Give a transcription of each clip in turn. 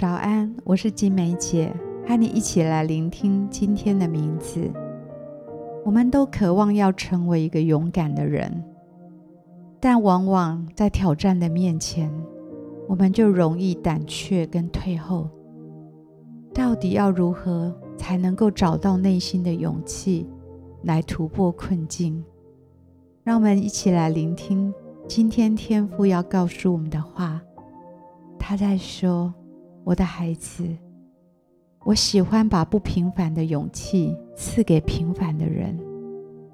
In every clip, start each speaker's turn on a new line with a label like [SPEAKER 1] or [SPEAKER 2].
[SPEAKER 1] 早安，我是金梅姐，和你一起来聆听今天的名字。我们都渴望要成为一个勇敢的人，但往往在挑战的面前，我们就容易胆怯跟退后。到底要如何才能够找到内心的勇气，来突破困境？让我们一起来聆听今天天父要告诉我们的话。他在说。我的孩子，我喜欢把不平凡的勇气赐给平凡的人。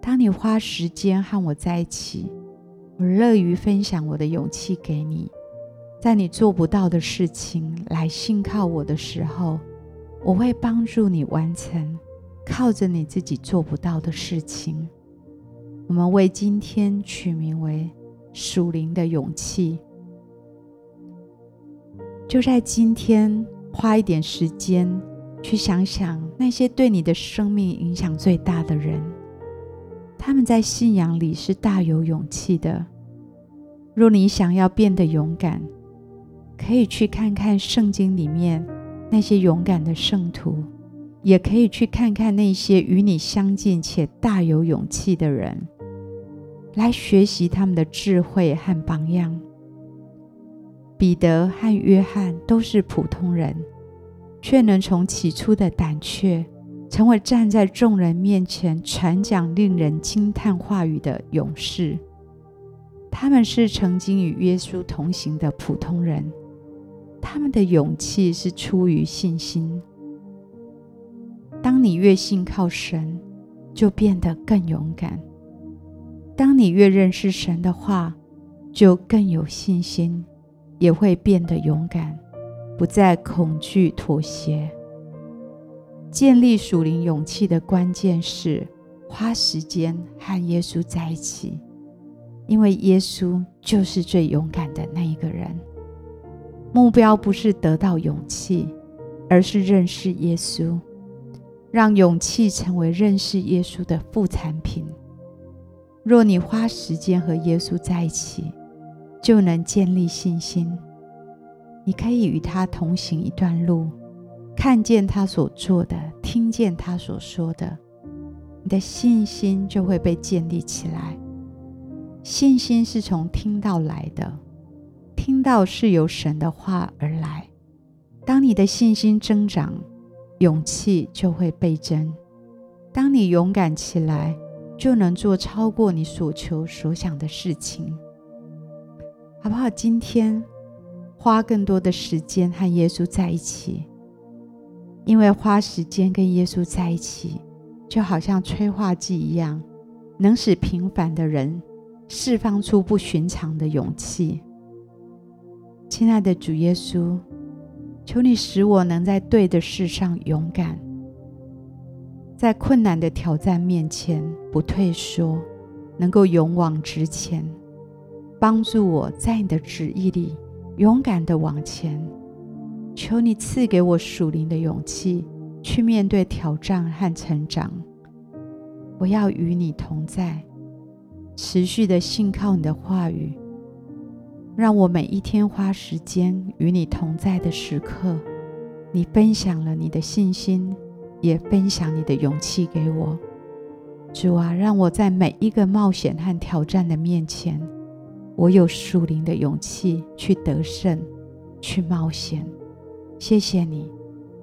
[SPEAKER 1] 当你花时间和我在一起，我乐于分享我的勇气给你。在你做不到的事情来信靠我的时候，我会帮助你完成靠着你自己做不到的事情。我们为今天取名为“属灵的勇气”。就在今天，花一点时间去想想那些对你的生命影响最大的人，他们在信仰里是大有勇气的。若你想要变得勇敢，可以去看看圣经里面那些勇敢的圣徒，也可以去看看那些与你相近且大有勇气的人，来学习他们的智慧和榜样。彼得和约翰都是普通人，却能从起初的胆怯，成为站在众人面前传讲令人惊叹话语的勇士。他们是曾经与耶稣同行的普通人，他们的勇气是出于信心。当你越信靠神，就变得更勇敢；当你越认识神的话，就更有信心。也会变得勇敢，不再恐惧妥协。建立属灵勇气的关键是花时间和耶稣在一起，因为耶稣就是最勇敢的那一个人。目标不是得到勇气，而是认识耶稣，让勇气成为认识耶稣的副产品。若你花时间和耶稣在一起，就能建立信心。你可以与他同行一段路，看见他所做的，听见他所说的，你的信心就会被建立起来。信心是从听到来的，听到是由神的话而来。当你的信心增长，勇气就会倍增。当你勇敢起来，就能做超过你所求所想的事情。好不好？今天花更多的时间和耶稣在一起，因为花时间跟耶稣在一起，就好像催化剂一样，能使平凡的人释放出不寻常的勇气。亲爱的主耶稣，求你使我能在对的事上勇敢，在困难的挑战面前不退缩，能够勇往直前。帮助我在你的旨意里勇敢地往前，求你赐给我属灵的勇气，去面对挑战和成长。我要与你同在，持续地信靠你的话语，让我每一天花时间与你同在的时刻，你分享了你的信心，也分享你的勇气给我。主啊，让我在每一个冒险和挑战的面前。我有属灵的勇气去得胜，去冒险。谢谢你，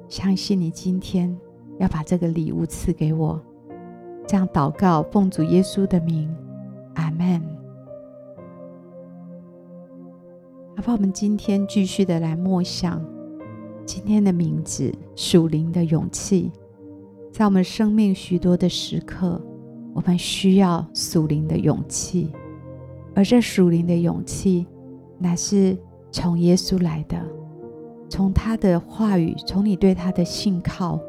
[SPEAKER 1] 相信你今天要把这个礼物赐给我。这样祷告，奉主耶稣的名，阿门。阿爸，我们今天继续的来默想今天的名字——属灵的勇气。在我们生命许多的时刻，我们需要属灵的勇气。而这属灵的勇气，乃是从耶稣来的，从他的话语，从你对他的信靠。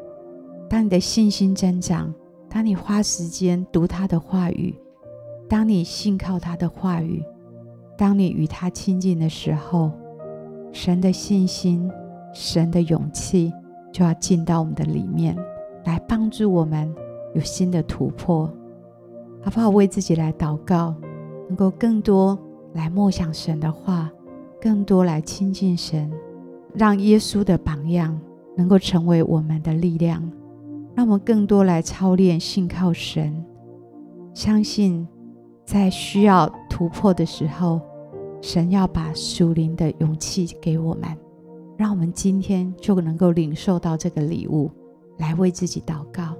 [SPEAKER 1] 当你的信心增长，当你花时间读他的话语，当你信靠他的话语，当你与他亲近的时候，神的信心、神的勇气就要进到我们的里面，来帮助我们有新的突破。好不好？为自己来祷告。能够更多来默想神的话，更多来亲近神，让耶稣的榜样能够成为我们的力量，让我们更多来操练信靠神，相信在需要突破的时候，神要把属灵的勇气给我们，让我们今天就能够领受到这个礼物，来为自己祷告。